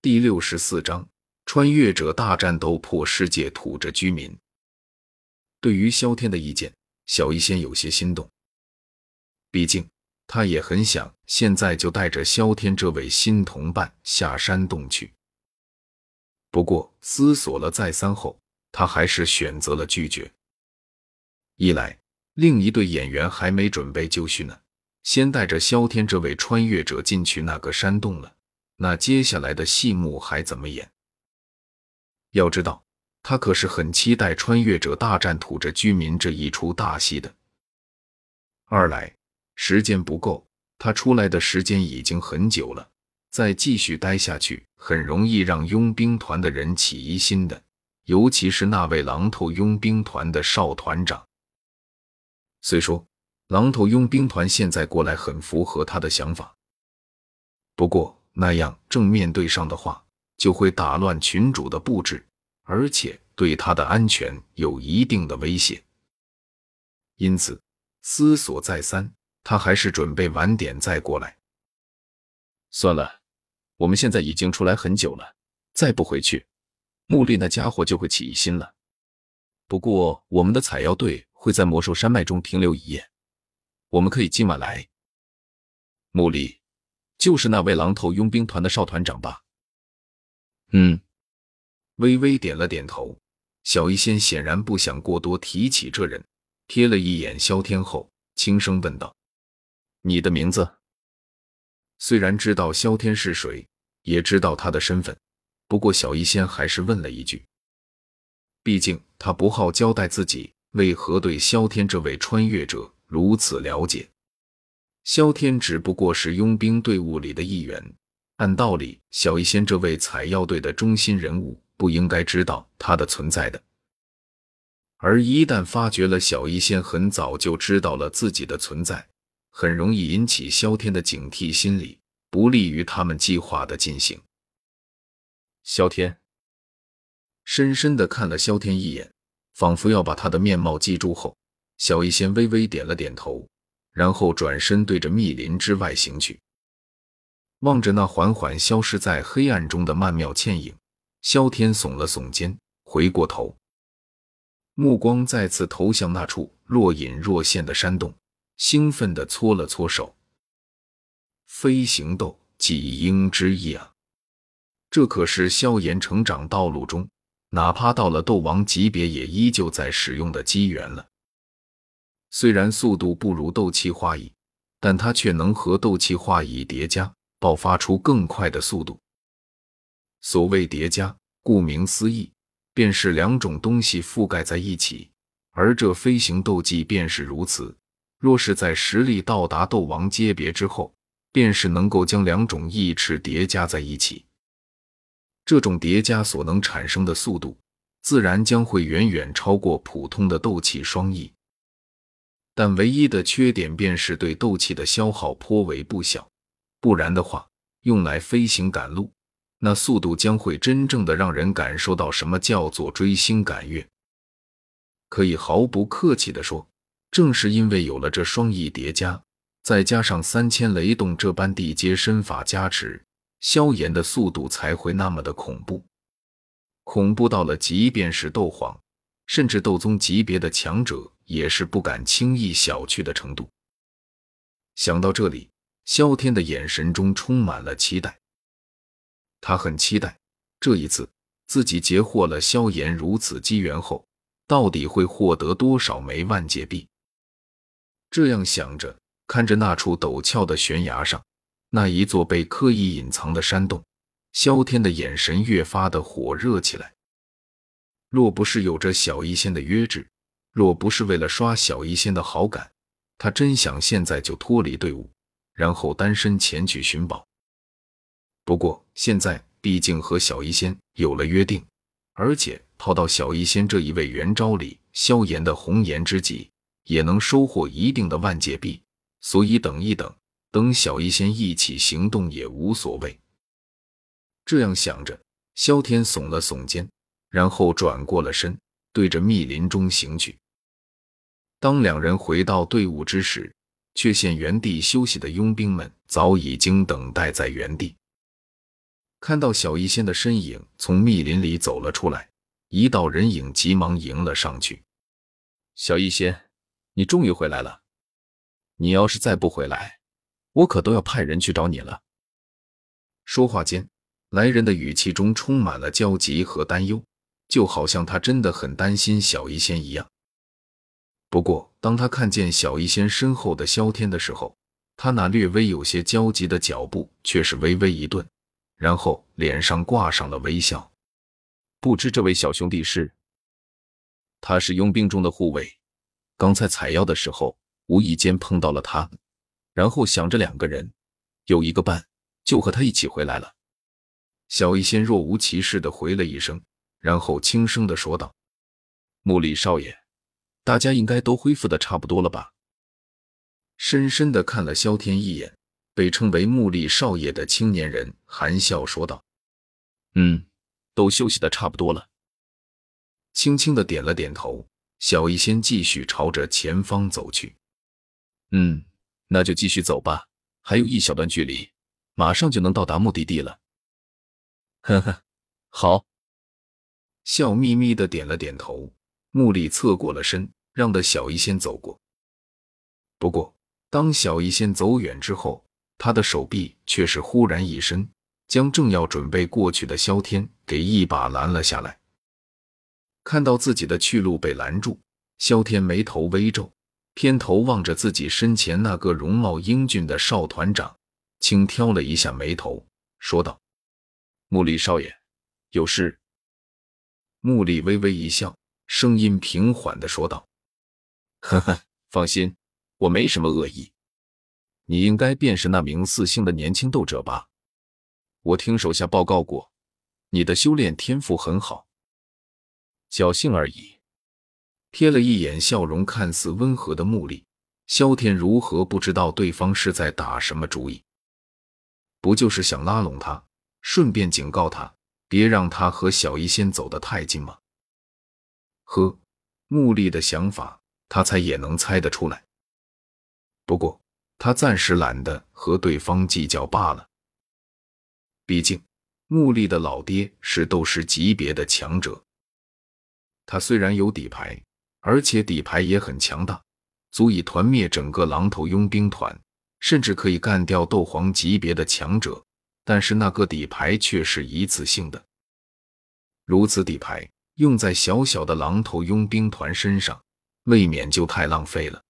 第六十四章：穿越者大战斗破世界土着居民。对于萧天的意见，小医仙有些心动。毕竟，他也很想现在就带着萧天这位新同伴下山洞去。不过，思索了再三后，他还是选择了拒绝。一来，另一对演员还没准备就绪呢，先带着萧天这位穿越者进去那个山洞了，那接下来的戏目还怎么演？要知道，他可是很期待穿越者大战土着居民这一出大戏的。二来，时间不够，他出来的时间已经很久了，再继续待下去，很容易让佣兵团的人起疑心的，尤其是那位狼头佣兵团的少团长。虽说狼头佣兵团现在过来很符合他的想法，不过那样正面对上的话，就会打乱群主的布置，而且对他的安全有一定的威胁。因此思索再三，他还是准备晚点再过来。算了，我们现在已经出来很久了，再不回去，穆丽那家伙就会起疑心了。不过我们的采药队。会在魔兽山脉中停留一夜，我们可以今晚来。穆里，就是那位狼头佣兵团的少团长吧？嗯，微微点了点头。小医仙显然不想过多提起这人，瞥了一眼萧天后，轻声问道：“你的名字？”虽然知道萧天是谁，也知道他的身份，不过小医仙还是问了一句，毕竟他不好交代自己。为何对萧天这位穿越者如此了解？萧天只不过是佣兵队伍里的一员，按道理，小医仙这位采药队的中心人物不应该知道他的存在的。而一旦发觉了小医仙很早就知道了自己的存在，很容易引起萧天的警惕心理，不利于他们计划的进行。萧天深深的看了萧天一眼。仿佛要把他的面貌记住后，小医仙微微点了点头，然后转身对着密林之外行去。望着那缓缓消失在黑暗中的曼妙倩影，萧天耸了耸肩，回过头，目光再次投向那处若隐若现的山洞，兴奋地搓了搓手。飞行斗几鹰之翼啊！这可是萧炎成长道路中。哪怕到了斗王级别，也依旧在使用的机缘了。虽然速度不如斗气化翼，但它却能和斗气化翼叠加，爆发出更快的速度。所谓叠加，顾名思义，便是两种东西覆盖在一起。而这飞行斗技便是如此。若是在实力到达斗王阶别之后，便是能够将两种翼翅叠加在一起。这种叠加所能产生的速度，自然将会远远超过普通的斗气双翼。但唯一的缺点便是对斗气的消耗颇为不小，不然的话，用来飞行赶路，那速度将会真正的让人感受到什么叫做追星赶月。可以毫不客气的说，正是因为有了这双翼叠加，再加上三千雷动这般地阶身法加持。萧炎的速度才会那么的恐怖，恐怖到了即便是斗皇，甚至斗宗级别的强者也是不敢轻易小觑的程度。想到这里，萧天的眼神中充满了期待。他很期待这一次自己截获了萧炎如此机缘后，到底会获得多少枚万界币。这样想着，看着那处陡峭的悬崖上。那一座被刻意隐藏的山洞，萧天的眼神越发的火热起来。若不是有着小医仙的约制，若不是为了刷小医仙的好感，他真想现在就脱离队伍，然后单身前去寻宝。不过现在毕竟和小医仙有了约定，而且套到小医仙这一位元招里，萧炎的红颜知己也能收获一定的万界币，所以等一等。等小医仙一起行动也无所谓。这样想着，萧天耸了耸肩，然后转过了身，对着密林中行去。当两人回到队伍之时，却见原地休息的佣兵们早已经等待在原地。看到小医仙的身影从密林里走了出来，一道人影急忙迎了上去。小医仙，你终于回来了！你要是再不回来，我可都要派人去找你了。说话间，来人的语气中充满了焦急和担忧，就好像他真的很担心小医仙一样。不过，当他看见小医仙身后的萧天的时候，他那略微有些焦急的脚步却是微微一顿。然后脸上挂上了微笑。不知这位小兄弟是？他是佣兵中的护卫。刚才采药的时候，无意间碰到了他，然后想着两个人有一个伴，就和他一起回来了。小医仙若无其事的回了一声，然后轻声的说道：“穆里少爷，大家应该都恢复的差不多了吧？”深深的看了萧天一眼。被称为木里少爷的青年人含笑说道：“嗯，都休息的差不多了。”轻轻的点了点头。小医仙继续朝着前方走去。“嗯，那就继续走吧，还有一小段距离，马上就能到达目的地了。”“呵呵，好。”笑眯眯的点了点头。木力侧过了身，让的小医仙走过。不过，当小医仙走远之后，他的手臂却是忽然一伸，将正要准备过去的萧天给一把拦了下来。看到自己的去路被拦住，萧天眉头微皱，偏头望着自己身前那个容貌英俊的少团长，轻挑了一下眉头，说道：“穆里少爷，有事？”穆里微微一笑，声音平缓的说道：“呵呵，放心，我没什么恶意。”你应该便是那名四星的年轻斗者吧？我听手下报告过，你的修炼天赋很好。侥幸而已。瞥了一眼笑容看似温和的穆力，萧天如何不知道对方是在打什么主意？不就是想拉拢他，顺便警告他，别让他和小医仙走得太近吗？呵，穆力的想法，他猜也能猜得出来。不过。他暂时懒得和对方计较罢了。毕竟，穆力的老爹是斗师级别的强者。他虽然有底牌，而且底牌也很强大，足以团灭整个狼头佣兵团，甚至可以干掉斗皇级别的强者。但是那个底牌却是一次性的，如此底牌用在小小的狼头佣兵团身上，未免就太浪费了。